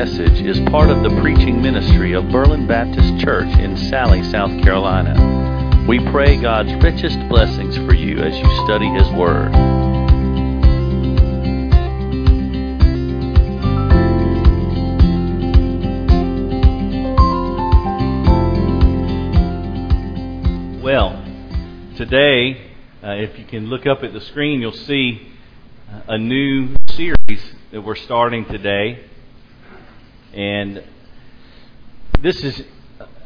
message is part of the preaching ministry of Berlin Baptist Church in Salley, South Carolina. We pray God's richest blessings for you as you study His Word. Well, today, uh, if you can look up at the screen, you'll see a new series that we're starting today. And this is,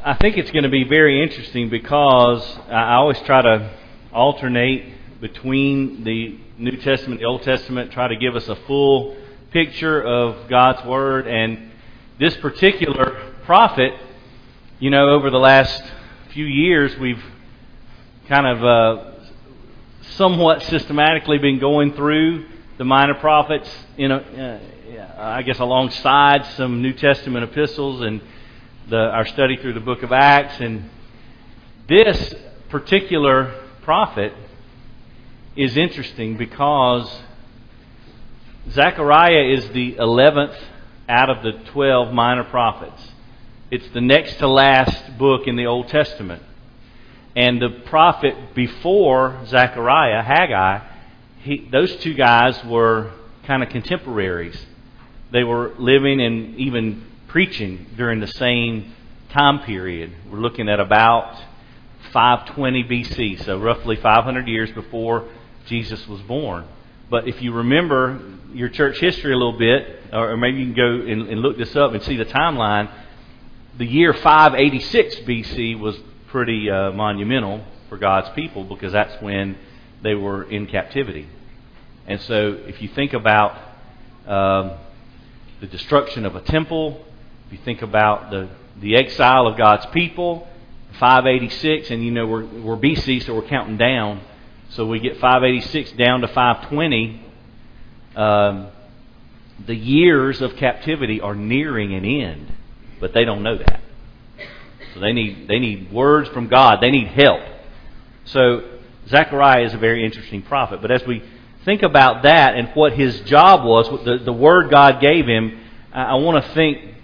I think it's going to be very interesting because I always try to alternate between the New Testament and the Old Testament, try to give us a full picture of God's Word. And this particular prophet, you know, over the last few years, we've kind of uh, somewhat systematically been going through the minor prophets, you know, uh, I guess alongside some New Testament epistles and the, our study through the book of Acts. And this particular prophet is interesting because Zechariah is the 11th out of the 12 minor prophets. It's the next to last book in the Old Testament. And the prophet before Zechariah, Haggai, he, those two guys were kind of contemporaries. They were living and even preaching during the same time period. We're looking at about 520 BC, so roughly 500 years before Jesus was born. But if you remember your church history a little bit, or maybe you can go and, and look this up and see the timeline, the year 586 BC was pretty uh, monumental for God's people because that's when they were in captivity. And so, if you think about um, the destruction of a temple, if you think about the, the exile of God's people, 586, and you know, we're, we're BC, so we're counting down. So we get 586 down to 520. Um, the years of captivity are nearing an end, but they don't know that. So they need, they need words from God. They need help. So Zechariah is a very interesting prophet. But as we think about that and what his job was, the, the word God gave him, I want to think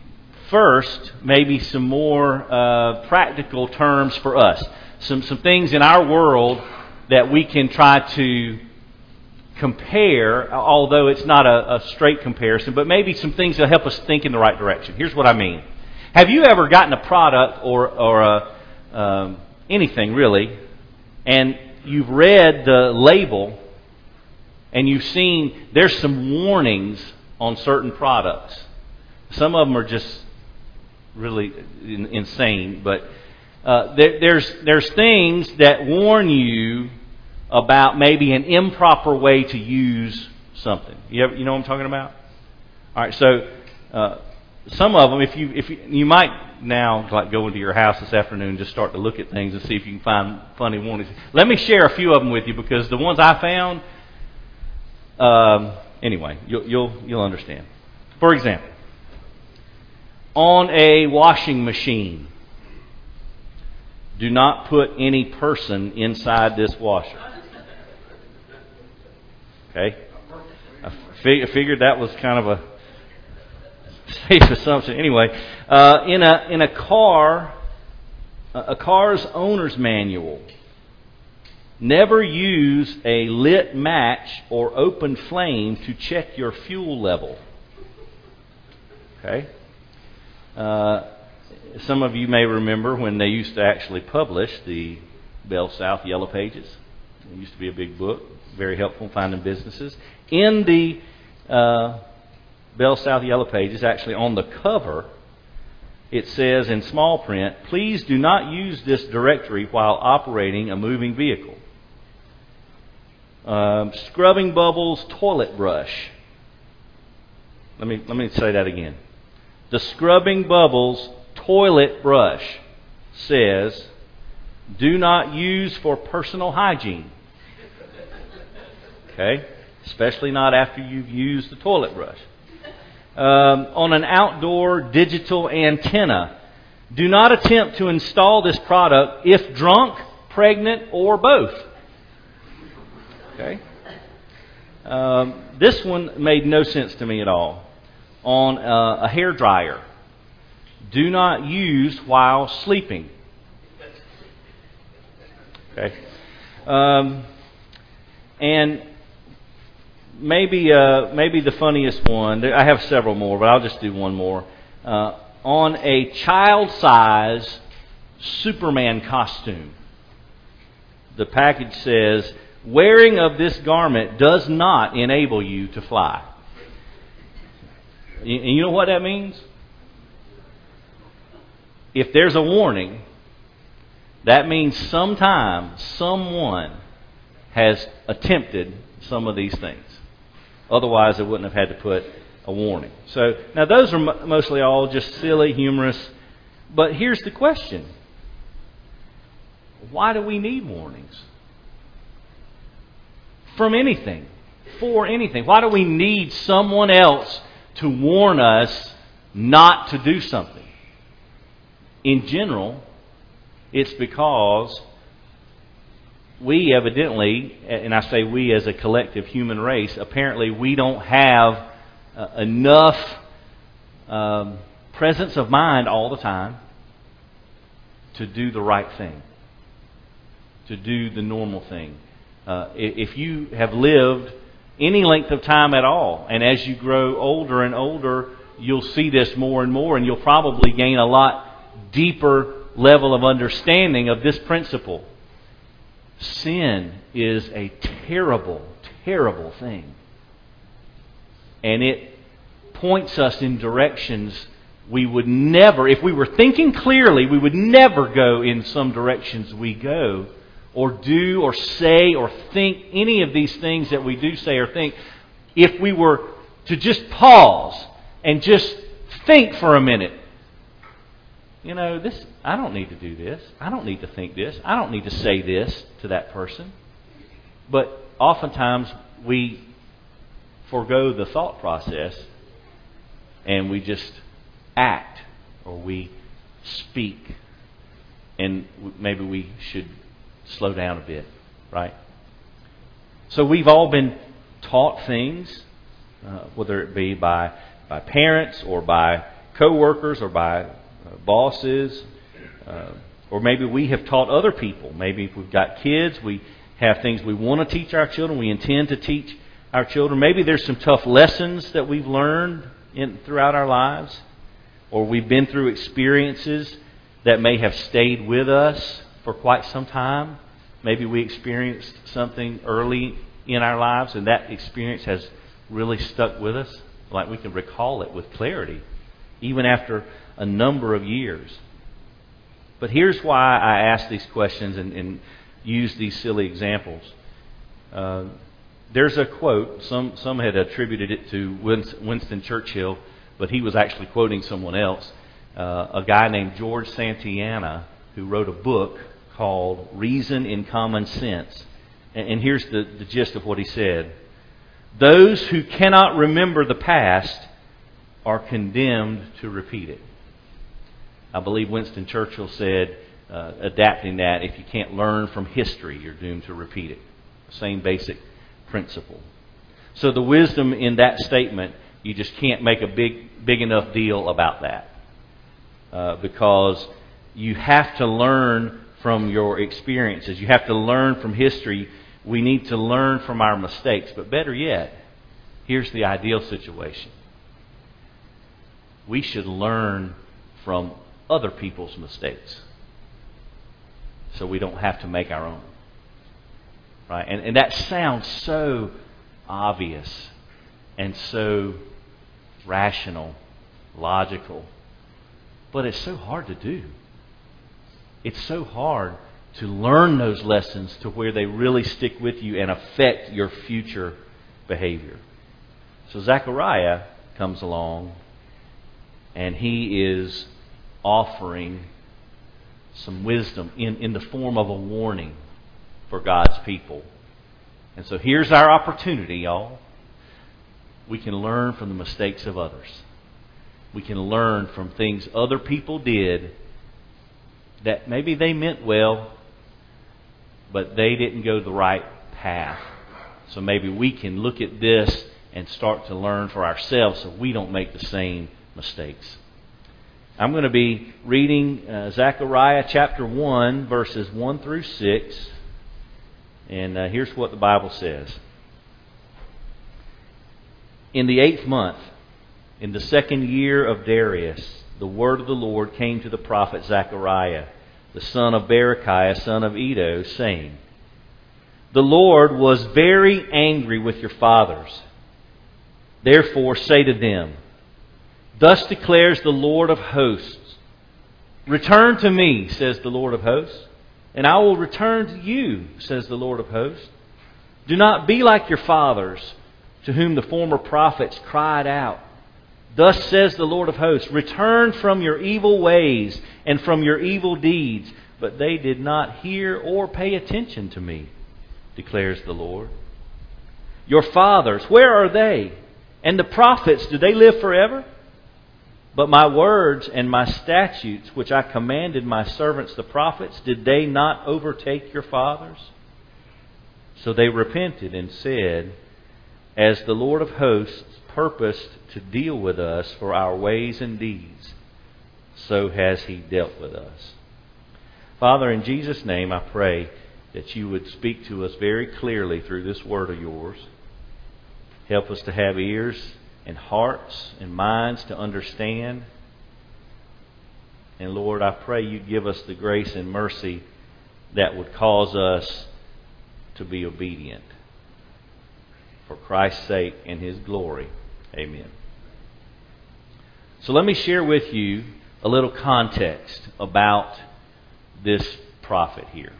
first maybe some more uh, practical terms for us. Some, some things in our world that we can try to compare, although it's not a, a straight comparison, but maybe some things that help us think in the right direction. Here's what I mean. Have you ever gotten a product or, or a, um, anything really, and you've read the label and you've seen there's some warnings on certain products. Some of them are just really insane, but uh, there, there's there's things that warn you about maybe an improper way to use something. You, ever, you know what I'm talking about? All right, so uh, some of them, if you if you, you might now like go into your house this afternoon and just start to look at things and see if you can find funny warnings. Let me share a few of them with you because the ones I found um, anyway, you'll, you'll, you'll understand. For example, on a washing machine, do not put any person inside this washer. Okay? I figured that was kind of a safe assumption. Anyway, uh, in a in a car, a car's owner's manual Never use a lit match or open flame to check your fuel level. Okay? Uh, some of you may remember when they used to actually publish the Bell South Yellow Pages. It used to be a big book, very helpful in finding businesses. In the uh, Bell South Yellow Pages, actually on the cover, it says in small print, please do not use this directory while operating a moving vehicle. Um, scrubbing bubbles toilet brush. Let me, let me say that again. The scrubbing bubbles toilet brush says, do not use for personal hygiene. Okay? Especially not after you've used the toilet brush. Um, on an outdoor digital antenna, do not attempt to install this product if drunk, pregnant, or both. Okay? Um, this one made no sense to me at all. on a, a hair dryer. Do not use while sleeping. Okay. Um, and maybe uh, maybe the funniest one. I have several more, but I'll just do one more. Uh, on a child size Superman costume, the package says, "Wearing of this garment does not enable you to fly." And you know what that means? If there's a warning, that means sometime someone has attempted some of these things. Otherwise, they wouldn't have had to put a warning. So, now those are mostly all just silly, humorous. But here's the question Why do we need warnings? From anything, for anything. Why do we need someone else to warn us not to do something? In general, it's because we evidently, and I say we as a collective human race, apparently we don't have uh, enough um, presence of mind all the time to do the right thing, to do the normal thing. Uh, if you have lived any length of time at all, and as you grow older and older, you'll see this more and more, and you'll probably gain a lot deeper level of understanding of this principle. Sin is a terrible, terrible thing. And it points us in directions we would never, if we were thinking clearly, we would never go in some directions we go, or do, or say, or think any of these things that we do say or think, if we were to just pause and just think for a minute you know, this I don't need to do this. I don't need to think this. I don't need to say this to that person. But oftentimes we forego the thought process and we just act or we speak. And maybe we should slow down a bit, right? So we've all been taught things, uh, whether it be by by parents or by coworkers or by uh, bosses, uh, or maybe we have taught other people. Maybe if we've got kids, we have things we want to teach our children, we intend to teach our children. Maybe there's some tough lessons that we've learned in, throughout our lives, or we've been through experiences that may have stayed with us for quite some time. Maybe we experienced something early in our lives, and that experience has really stuck with us, like we can recall it with clarity, even after a number of years. But here's why I ask these questions and, and use these silly examples. Uh, there's a quote, some, some had attributed it to Winston Churchill, but he was actually quoting someone else. Uh, a guy named George Santayana, who wrote a book called Reason in Common Sense. And, here's the, the gist of what he said Those who cannot remember the past are condemned to repeat it. I believe Winston Churchill said, uh, adapting that, if you can't learn from history, you're doomed to repeat it. Same basic principle. So the wisdom in that statement, you just can't make a big, big enough deal about that. Uh, because you have to learn from your experiences. You have to learn from history. We need to learn from our mistakes. But better yet, here's the ideal situation. We should learn from other people's mistakes so we don't have to make our own. Right? And, and that sounds so obvious and so rational, logical, but it's so hard to do. It's so hard to learn those lessons to where they really stick with you and affect your future behavior. So Zechariah comes along and he is offering some wisdom in, in the form of a warning for God's people. And so here's our opportunity, y'all. We can learn from the mistakes of others. We can learn from things other people did that maybe they meant well, but they didn't go the right path. So maybe we can look at this and start to learn for ourselves so we don't make the same mistakes. I'm going to be reading uh, Zechariah chapter 1, verses 1 through 6. And uh, here's what the Bible says. In the eighth month, in the second year of Darius, the word of the Lord came to the prophet Zechariah, the son of Berechiah, son of Iddo, saying, The Lord was very angry with your fathers. Therefore say to them, Thus declares the Lord of hosts, Return to me, says the Lord of hosts, and I will return to you, says the Lord of hosts. Do not be like your fathers, to whom the former prophets cried out. Thus says the Lord of hosts Return from your evil ways and from your evil deeds. But they did not hear or pay attention to me, declares the Lord. Your fathers, where are they? And the prophets, do they live forever? But my words and my statutes, which I commanded my servants the prophets, did they not overtake your fathers? So they repented and said, As the Lord of hosts purposed to deal with us for our ways and deeds, so has he dealt with us. Father, in Jesus' name, I pray that you would speak to us very clearly through this word of yours. Help us to have ears and hearts and minds to understand. And Lord, I pray you give us the grace and mercy that would cause us to be obedient. For Christ's sake and his glory. Amen. So let me share with you a little context about this prophet here.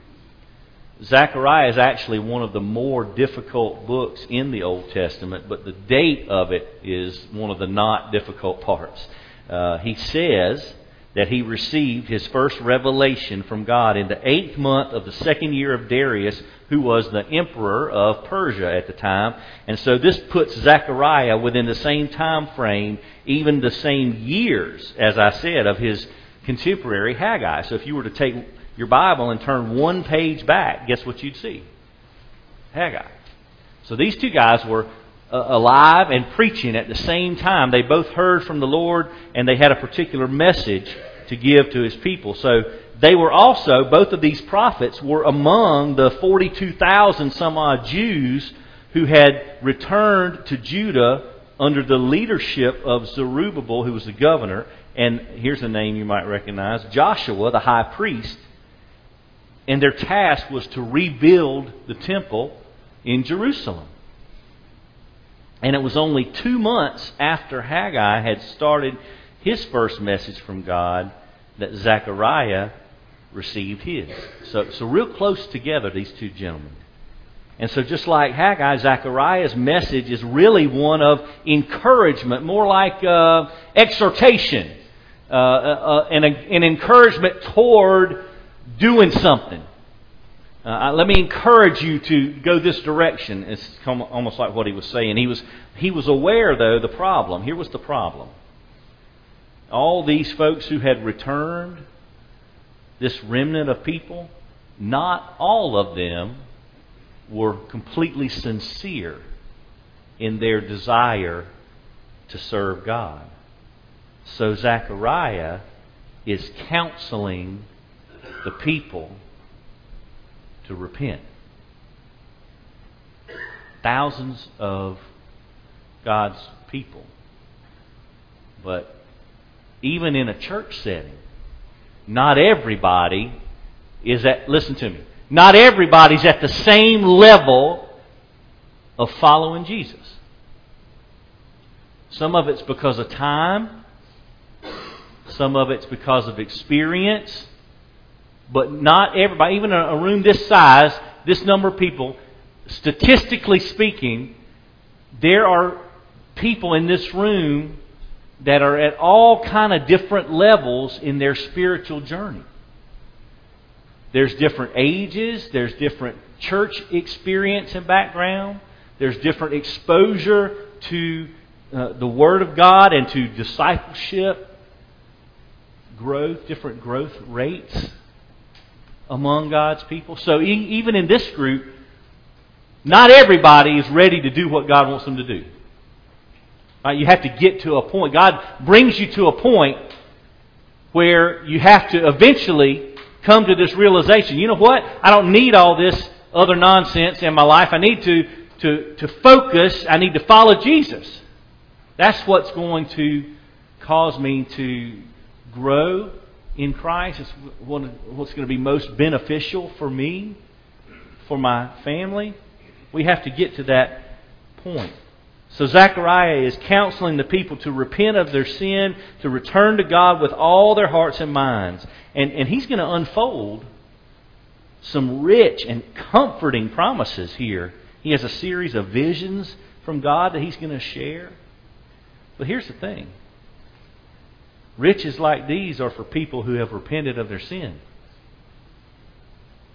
Zechariah is actually one of the more difficult books in the Old Testament, but the date of it is one of the not difficult parts. Uh, he says that he received his first revelation from God in the eighth month of the second year of Darius, who was the emperor of Persia at the time. And so this puts Zechariah within the same time frame, even the same years, as I said, of his contemporary Haggai. So if you were to take your Bible and turn one page back, guess what you'd see? Haggai. So these two guys were uh, alive and preaching at the same time. They both heard from the Lord and they had a particular message to give to his people. So they were also, both of these prophets were among the 42,000 some odd Jews who had returned to Judah under the leadership of Zerubbabel, who was the governor, and here's a name you might recognize Joshua, the high priest. And their task was to rebuild the temple in Jerusalem. And it was only two months after Haggai had started his first message from God that Zechariah received his. So, so real close together, these two gentlemen. And so, just like Haggai, Zechariah's message is really one of encouragement, more like uh, exhortation, uh, uh, uh and an encouragement toward doing something. Uh, let me encourage you to go this direction. It's almost like what he was saying. He was, he was aware, though, the problem. Here was the problem. All these folks who had returned, this remnant of people, not all of them were completely sincere in their desire to serve God. So Zechariah is counseling the people to repent. Thousands of God's people. But even in a church setting, not everybody is at, listen to me, not everybody's at the same level of following Jesus. Some of it's because of time, some of it's because of experience, but not everybody, even a room this size, this number of people, statistically speaking, there are people in this room that are at all kind of different levels in their spiritual journey. There's different ages, there's different church experience and background, there's different exposure to uh, the Word of God and to discipleship, growth, different growth rates among God's people. So even in this group, not everybody is ready to do what God wants them to do. Right? You have to get to a point. God brings you to a point where you have to eventually come to this realization. You know what? I don't need all this other nonsense in my life. I need to, to, to focus. I need to follow Jesus. That's what's going to cause me to grow in Christ. It's what's going to be most beneficial for me, for my family. We have to get to that point. So Zechariah is counseling the people to repent of their sin, to return to God with all their hearts and minds. And, and he's going to unfold some rich and comforting promises here. He has a series of visions from God that he's going to share. But here's the thing riches like these are for people who have repented of their sin.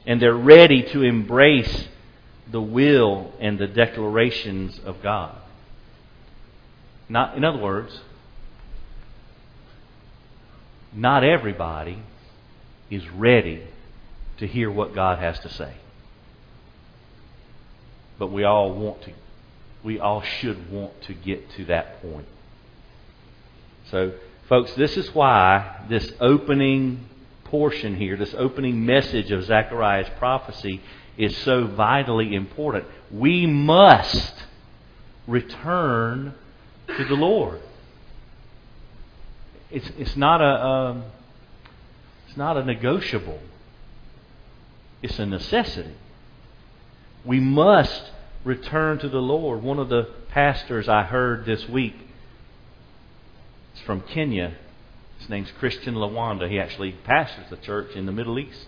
And they're ready to embrace the will and the declarations of God. Not, in other words, not everybody is ready to hear what God has to say. But we all want to. We all should want to get to that point. So, folks, this is why this opening portion here, this opening message of Zechariah's prophecy, is so vitally important. We must return to the Lord. It's, it's, not a, um, it's not a negotiable, it's a necessity. We must return to the Lord. One of the pastors I heard this week is from Kenya. His name's Christian Lawanda. He actually pastors the church in the Middle East.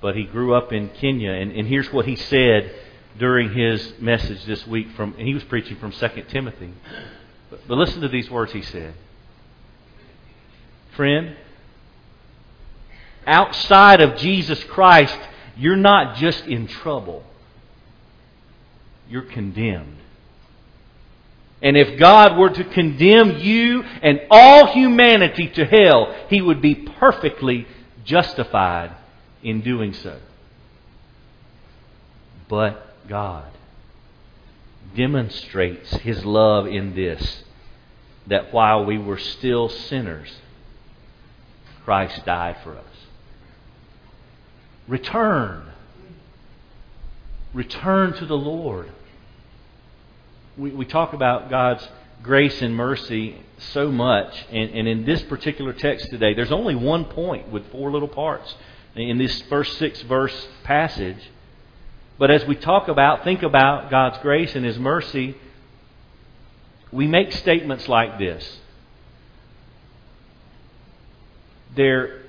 But he grew up in Kenya, and, and here's what he said during his message this week from and he was preaching from 2 Timothy. But, but listen to these words he said. Friend, outside of Jesus Christ, you're not just in trouble. You're condemned. And if God were to condemn you and all humanity to hell, He would be perfectly justified in doing so. But God demonstrates his love in this that while we were still sinners, Christ died for us. Return. Return to the Lord. We, we talk about God's grace and mercy so much, and, and in this particular text today, there's only one point with four little parts in this first six verse passage. But as we talk about, think about God's grace and His mercy, we make statements like this. There,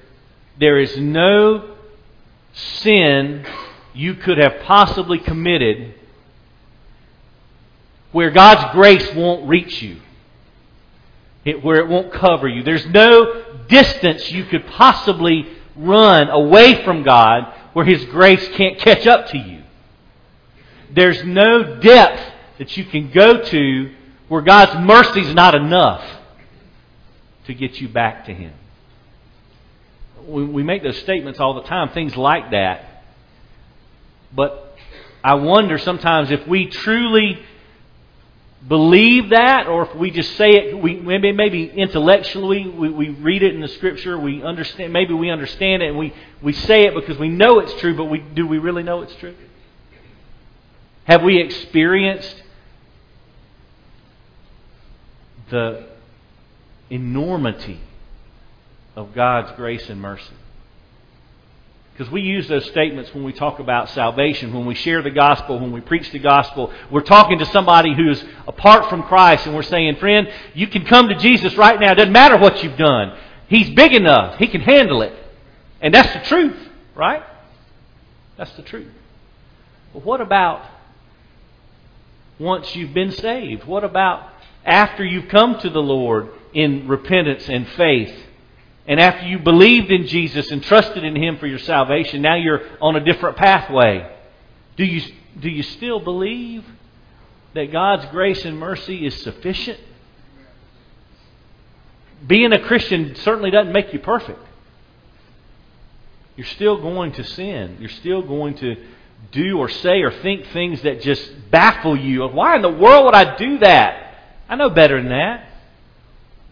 there is no sin you could have possibly committed where God's grace won't reach you, it, where it won't cover you. There's no distance you could possibly run away from God where His grace can't catch up to you. There's no depth that you can go to where God's mercy is not enough to get you back to Him. We, we make those statements all the time, things like that. But I wonder sometimes if we truly believe that, or if we just say it, we, maybe, maybe intellectually, we, we read it in the Scripture, we understand, maybe we understand it, and we, we say it because we know it's true, but we, do we really know it's true? Have we experienced the enormity of God's grace and mercy? Because we use those statements when we talk about salvation, when we share the gospel, when we preach the gospel. We're talking to somebody who's apart from Christ, and we're saying, friend, you can come to Jesus right now. It doesn't matter what you've done. He's big enough. He can handle it. And that's the truth, right? That's the truth. But what about once you've been saved? What about after you've come to the Lord in repentance and faith? And after you believed in Jesus and trusted in Him for your salvation, now you're on a different pathway. Do you, do you still believe that God's grace and mercy is sufficient? Being a Christian certainly doesn't make you perfect. You're still going to sin. You're still going to do or say or think things that just baffle you. Why in the world would I do that? I know better than that.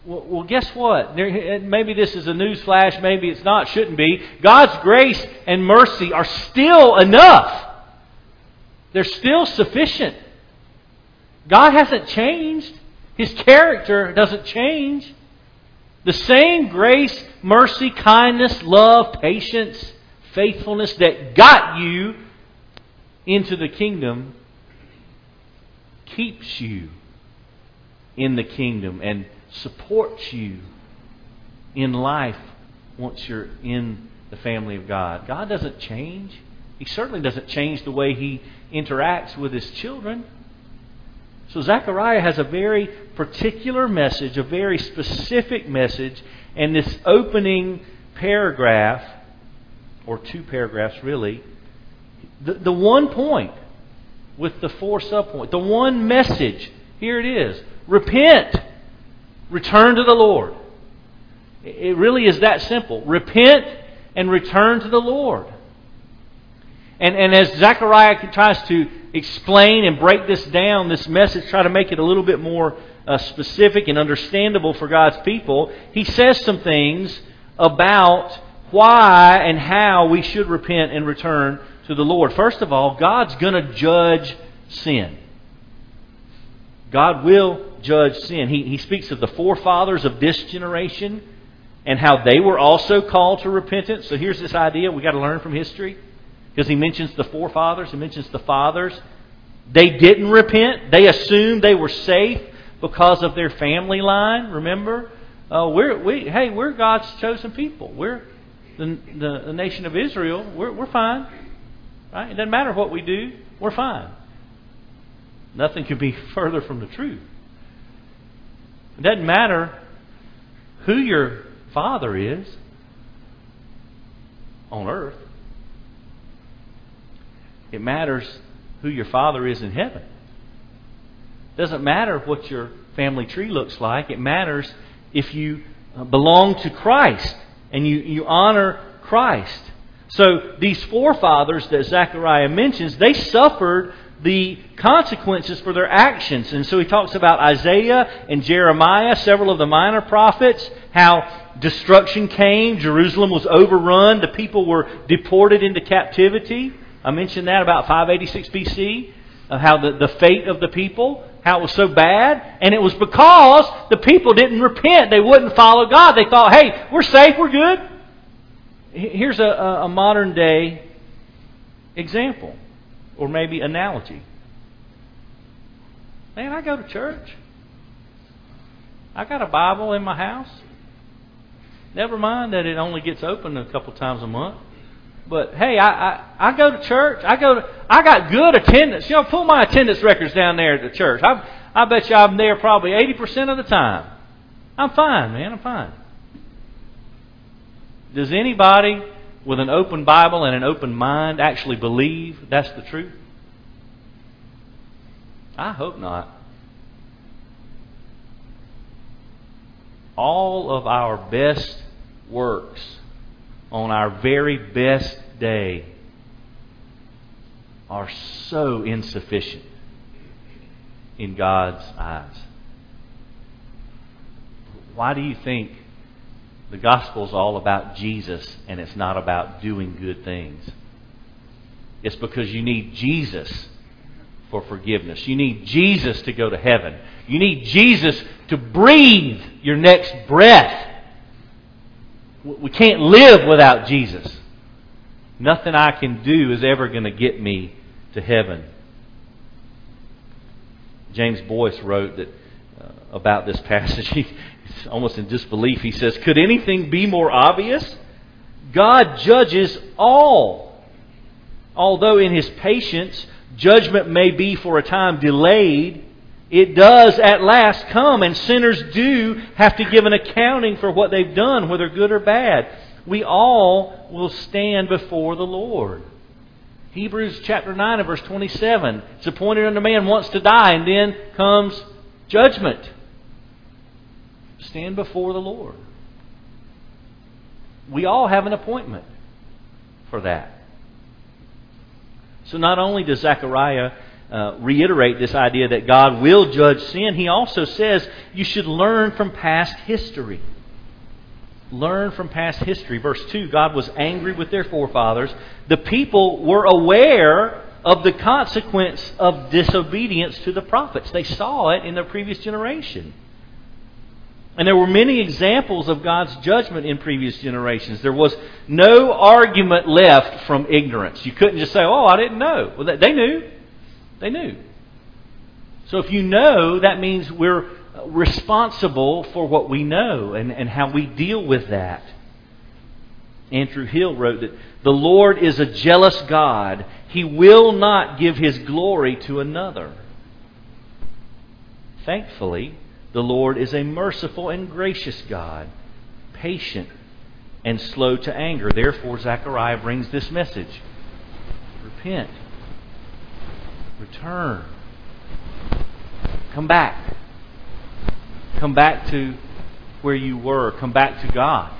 Well, guess what? Maybe this is a news flash, maybe it's not, shouldn't be. God's grace and mercy are still enough. They're still sufficient. God hasn't changed. His character doesn't change. The same grace, mercy, kindness, love, patience, faithfulness that got you into the kingdom keeps you in the kingdom and supports you in life once you're in the family of God. God doesn't change. He certainly doesn't change the way he interacts with his children. So Zechariah has a very particular message, a very specific message, and this opening paragraph, or two paragraphs really, the, the one point with the four subpoints, the one message, here it is repent, return to the Lord. It really is that simple. Repent and return to the Lord. And, and as Zechariah tries to explain and break this down, this message, try to make it a little bit more uh, specific and understandable for God's people, he says some things about why and how we should repent and return to the Lord. First of all, God's going to judge sin. God will judge sin. He, he speaks of the forefathers of this generation and how they were also called to repentance. So here's this idea we've got to learn from history. Because he mentions the forefathers, he mentions the fathers. They didn't repent. They assumed they were safe because of their family line. Remember, uh, we're we hey we're God's chosen people. We're the, the, the nation of Israel. We're we're fine. Right? It doesn't matter what we do. We're fine. Nothing could be further from the truth. It doesn't matter who your father is on earth. It matters who your father is in heaven. It doesn't matter what your family tree looks like. It matters if you uh, belong to Christ and you, you honor Christ. So these forefathers that Zechariah mentions, they suffered the consequences for their actions. And so he talks about Isaiah and Jeremiah, several of the minor prophets, how destruction came, Jerusalem was overrun, the people were deported into captivity. I mentioned that about 586 BC, of how the, the fate of the people, how it was so bad. And it was because the people didn't repent. They wouldn't follow God. They thought, hey, we're safe, we're good. Here's a, a modern day example, or maybe analogy. Man, I go to church. I got a Bible in my house. Never mind that it only gets open a couple times a month. But hey, I, I, I go to church. I go to, I got good attendance. You know, pull my attendance records down there at the church. I, I bet you I'm there probably 80% of the time. I'm fine, man. I'm fine. Does anybody with an open Bible and an open mind actually believe that's the truth? I hope not. All of our best works on our very best day are so insufficient in God's eyes. Why do you think the gospel is all about Jesus and it's not about doing good things? It's because you need Jesus for forgiveness. You need Jesus to go to heaven. You need Jesus to breathe your next breath. We can't live without Jesus. Nothing I can do is ever going to get me to heaven. James Boice wrote that uh, about this passage. He's almost in disbelief. He says, "Could anything be more obvious? God judges all. Although in His patience judgment may be for a time delayed, it does at last come, and sinners do have to give an accounting for what they've done, whether good or bad. We all will stand before the Lord. Hebrews chapter 9 and verse 27. It's appointed unto man once to die, and then comes judgment. Stand before the Lord. We all have an appointment for that. So not only does Zechariah uh, reiterate this idea that God will judge sin, he also says you should learn from past history. Learn from past history. Verse 2 God was angry with their forefathers. The people were aware of the consequence of disobedience to the prophets, they saw it in their previous generation. And there were many examples of God's judgment in previous generations. There was no argument left from ignorance. You couldn't just say, oh, I didn't know. Well, they knew. They knew. So if you know, that means we're responsible for what we know and, and how we deal with that. Andrew Hill wrote that the Lord is a jealous God. He will not give his glory to another. Thankfully, the Lord is a merciful and gracious God, patient and slow to anger. Therefore, Zechariah brings this message Repent, return, come back. Come back to where you were, come back to God.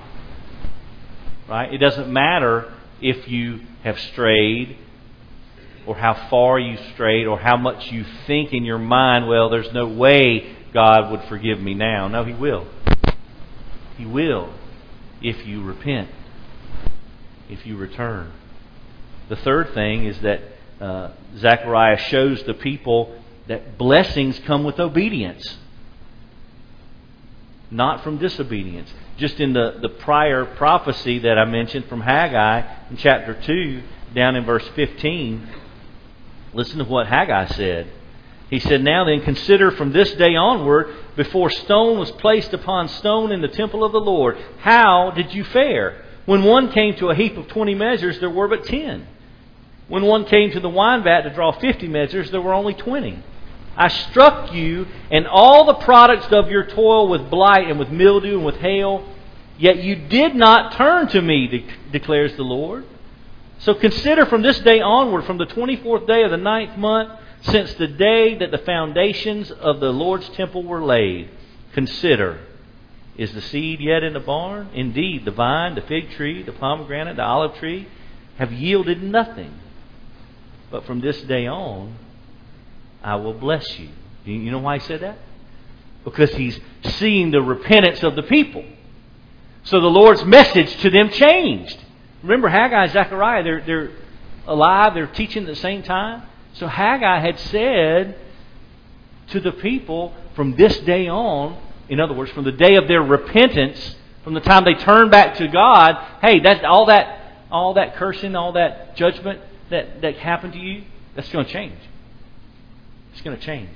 Right? It doesn't matter if you have strayed or how far you strayed or how much you think in your mind, well, there's no way God would forgive me now. No, He will. He will if you repent, if you return. The third thing is that uh, Zechariah shows the people that blessings come with obedience, not from disobedience. Just in the, the prior prophecy that I mentioned from Haggai in chapter 2, down in verse 15, listen to what Haggai said. He said, Now then, consider from this day onward, before stone was placed upon stone in the temple of the Lord, how did you fare? When one came to a heap of twenty measures, there were but ten. When one came to the wine vat to draw fifty measures, there were only twenty. I struck you and all the products of your toil with blight and with mildew and with hail, yet you did not turn to me, declares the Lord. So consider from this day onward, from the 24th day of the ninth month, since the day that the foundations of the Lord's temple were laid, consider is the seed yet in the barn? Indeed, the vine, the fig tree, the pomegranate, the olive tree have yielded nothing. But from this day on, I will bless you. You know why he said that? Because he's seeing the repentance of the people. So the Lord's message to them changed. Remember, Haggai and Zechariah, they're, they're alive, they're teaching at the same time. So Haggai had said to the people from this day on, in other words, from the day of their repentance, from the time they turned back to God, hey, that all that all that cursing, all that judgment that, that happened to you, that's going to change. It's going to change.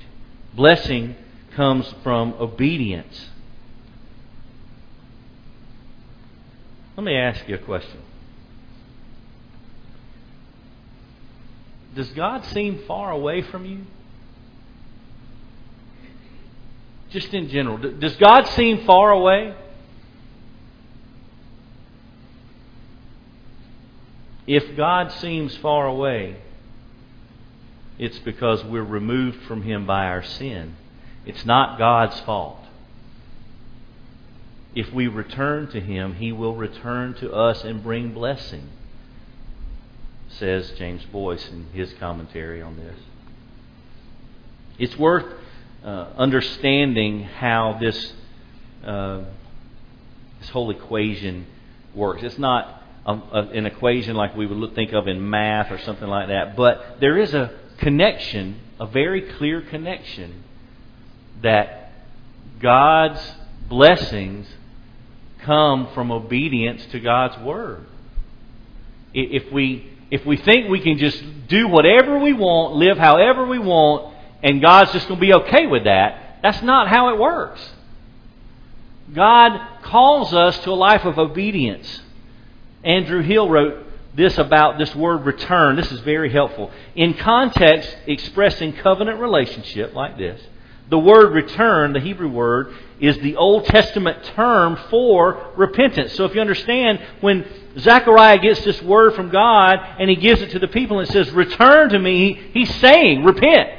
Blessing comes from obedience. Let me ask you a question. Does God seem far away from you? Just in general. Does God seem far away? If God seems far away, it's because we're removed from Him by our sin. It's not God's fault. If we return to Him, He will return to us and bring blessing says James Boice in his commentary on this. It's worth uh, understanding how this uh, this whole equation works. It's not a, a, an equation like we would think of in math or something like that, but there is a connection, a very clear connection, that God's blessings come from obedience to God's word. If we if we think we can just do whatever we want, live however we want, and God's just going to be okay with that, that's not how it works. God calls us to a life of obedience. Andrew Hill wrote this about this word return. This is very helpful. In context, expressing covenant relationship like this, the word return, the Hebrew word, is the Old Testament term for repentance. So if you understand, when Zechariah gets this word from God and he gives it to the people and says, Return to me, he's saying, Repent.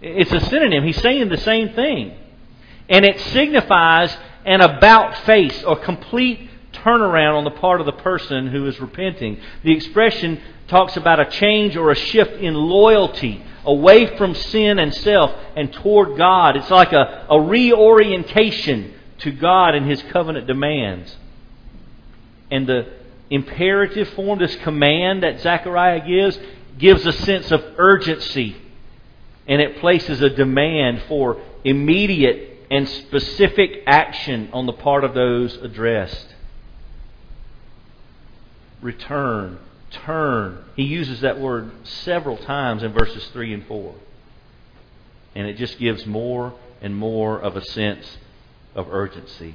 It's a synonym. He's saying the same thing. And it signifies an about face or complete turnaround on the part of the person who is repenting. The expression talks about a change or a shift in loyalty away from sin and self and toward God. It's like a, a reorientation to God and His covenant demands. And the imperative form, this command that Zechariah gives, gives a sense of urgency. And it places a demand for immediate and specific action on the part of those addressed. Return, turn. He uses that word several times in verses 3 and 4. And it just gives more and more of a sense of urgency.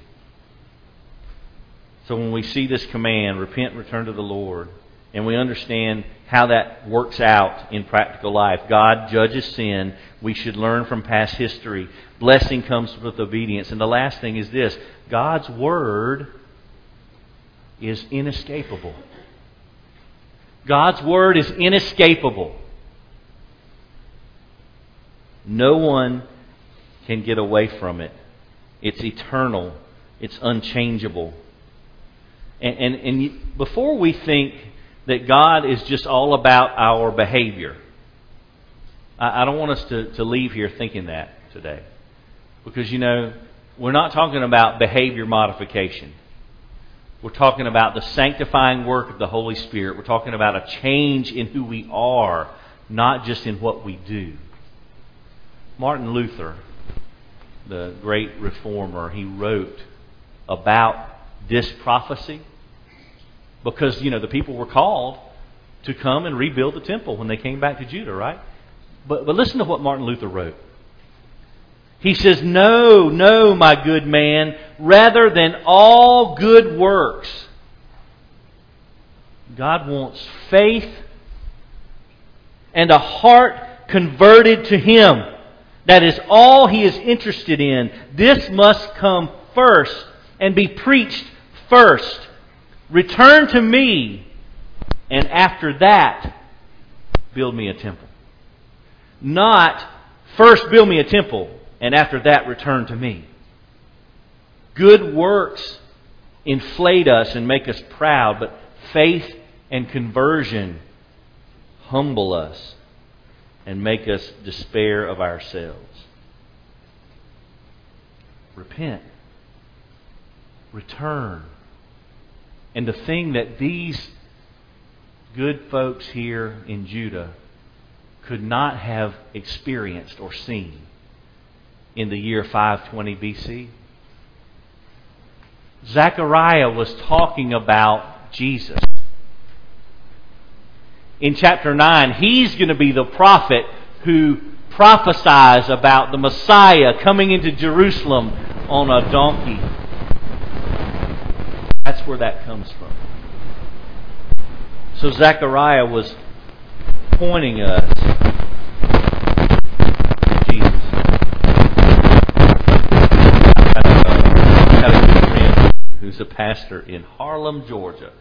So when we see this command, repent, return to the Lord, and we understand how that works out in practical life, God judges sin. We should learn from past history. Blessing comes with obedience. And the last thing is this God's Word is inescapable. God's Word is inescapable. No one can get away from it. It's eternal, it's unchangeable. And, and, and before we think that God is just all about our behavior, I, I don't want us to, to leave here thinking that today. Because, you know, we're not talking about behavior modification. We're talking about the sanctifying work of the Holy Spirit. We're talking about a change in who we are, not just in what we do. Martin Luther, the great reformer, he wrote about this prophecy because, you know, the people were called to come and rebuild the temple when they came back to Judah, right? But, but listen to what Martin Luther wrote. He says, No, no, my good man, rather than all good works, God wants faith and a heart converted to Him. That is all He is interested in. This must come first and be preached first. Return to me, and after that, build me a temple. Not first build me a temple, and after that, return to me. Good works inflate us and make us proud, but faith and conversion humble us and make us despair of ourselves. Repent. Return. And the thing that these good folks here in Judah could not have experienced or seen in the year 520 BC. Zechariah was talking about Jesus. In chapter 9, he's going to be the prophet who prophesies about the Messiah coming into Jerusalem on a donkey. That's where that comes from. So Zechariah was pointing us to Jesus. I got a good friend who's a pastor in Harlem, Georgia.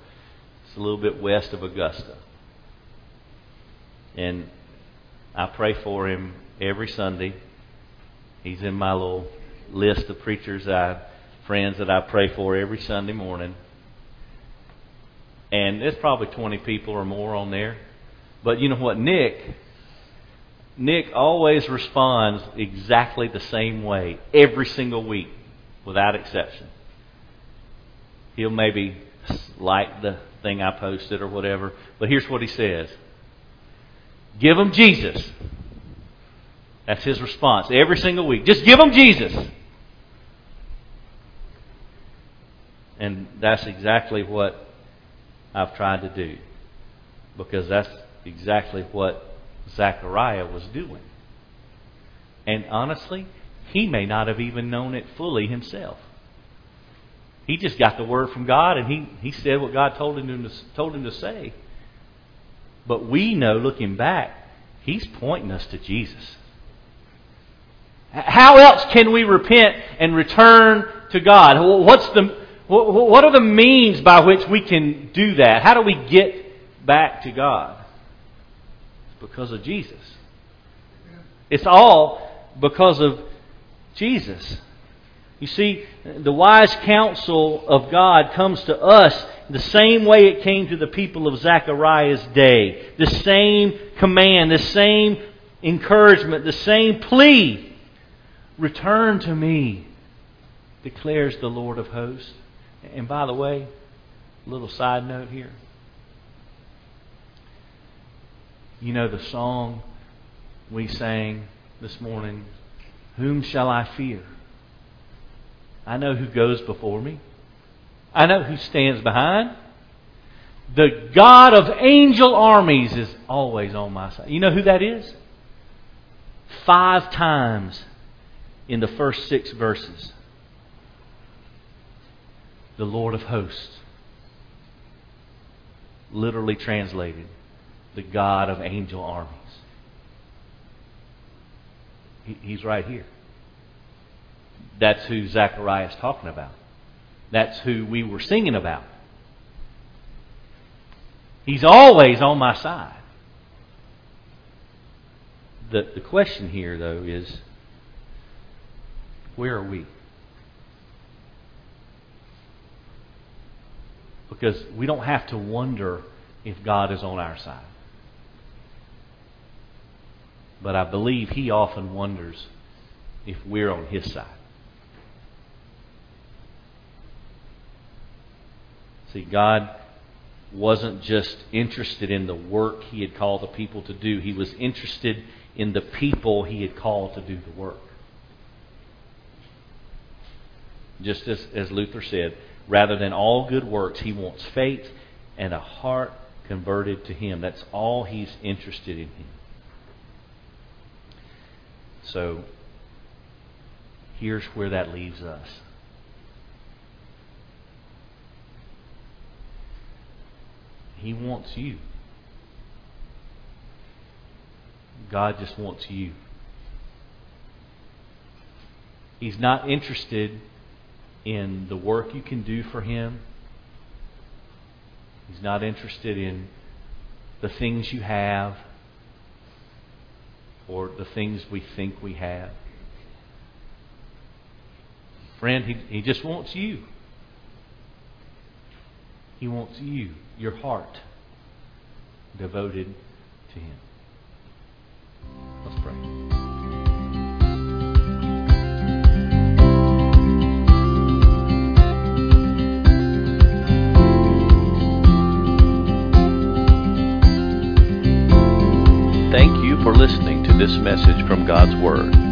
It's a little bit west of Augusta. And I pray for him every Sunday. He's in my little list of preachers I friends that I pray for every Sunday morning. And there's probably 20 people or more on there. But you know what? Nick, Nick always responds exactly the same way every single week, without exception. He'll maybe like the thing I posted or whatever, but here's what he says Give them Jesus. That's his response every single week. Just give them Jesus. And that's exactly what I've tried to do. Because that's exactly what Zechariah was doing. And honestly, he may not have even known it fully himself. He just got the word from God and he, he said what God told him, to, told him to say. But we know, looking back, he's pointing us to Jesus. How else can we repent and return to God? What's the, what are the means by which we can do that? How do we get back to God? It's because of Jesus. It's all because of Jesus. You see, the wise counsel of God comes to us the same way it came to the people of Zechariah's day. The same command, the same encouragement, the same plea. Return to me, declares the Lord of hosts. And by the way, a little side note here. You know the song we sang this morning, Whom Shall I Fear? I know who goes before me. I know who stands behind. The God of angel armies is always on my side. You know who that is? Five times in the first six verses. The Lord of hosts. Literally translated, the God of angel armies. he's right here. That's who Zechariah is talking about. That's who we were singing about. He's always on my side. The, the question here, though, is where are we? Because we don't have to wonder if God is on our side. But I believe He often wonders if we're on His side. See, God wasn't just interested in the work He had called the people to do, He was interested in the people He had called to do the work. Just as, as Luther said, rather than all good works, He wants faith and a heart converted to Him. That's all He's interested in Him. So, here's where that leaves us. He wants you. God just wants you. He's not interested in the work you can do for Him. He's not interested in the things you have or the things we think we have. Friend, He, he just wants you. He wants you, your heart, devoted to Him. Let's pray. Thank you for listening to this message from God's Word.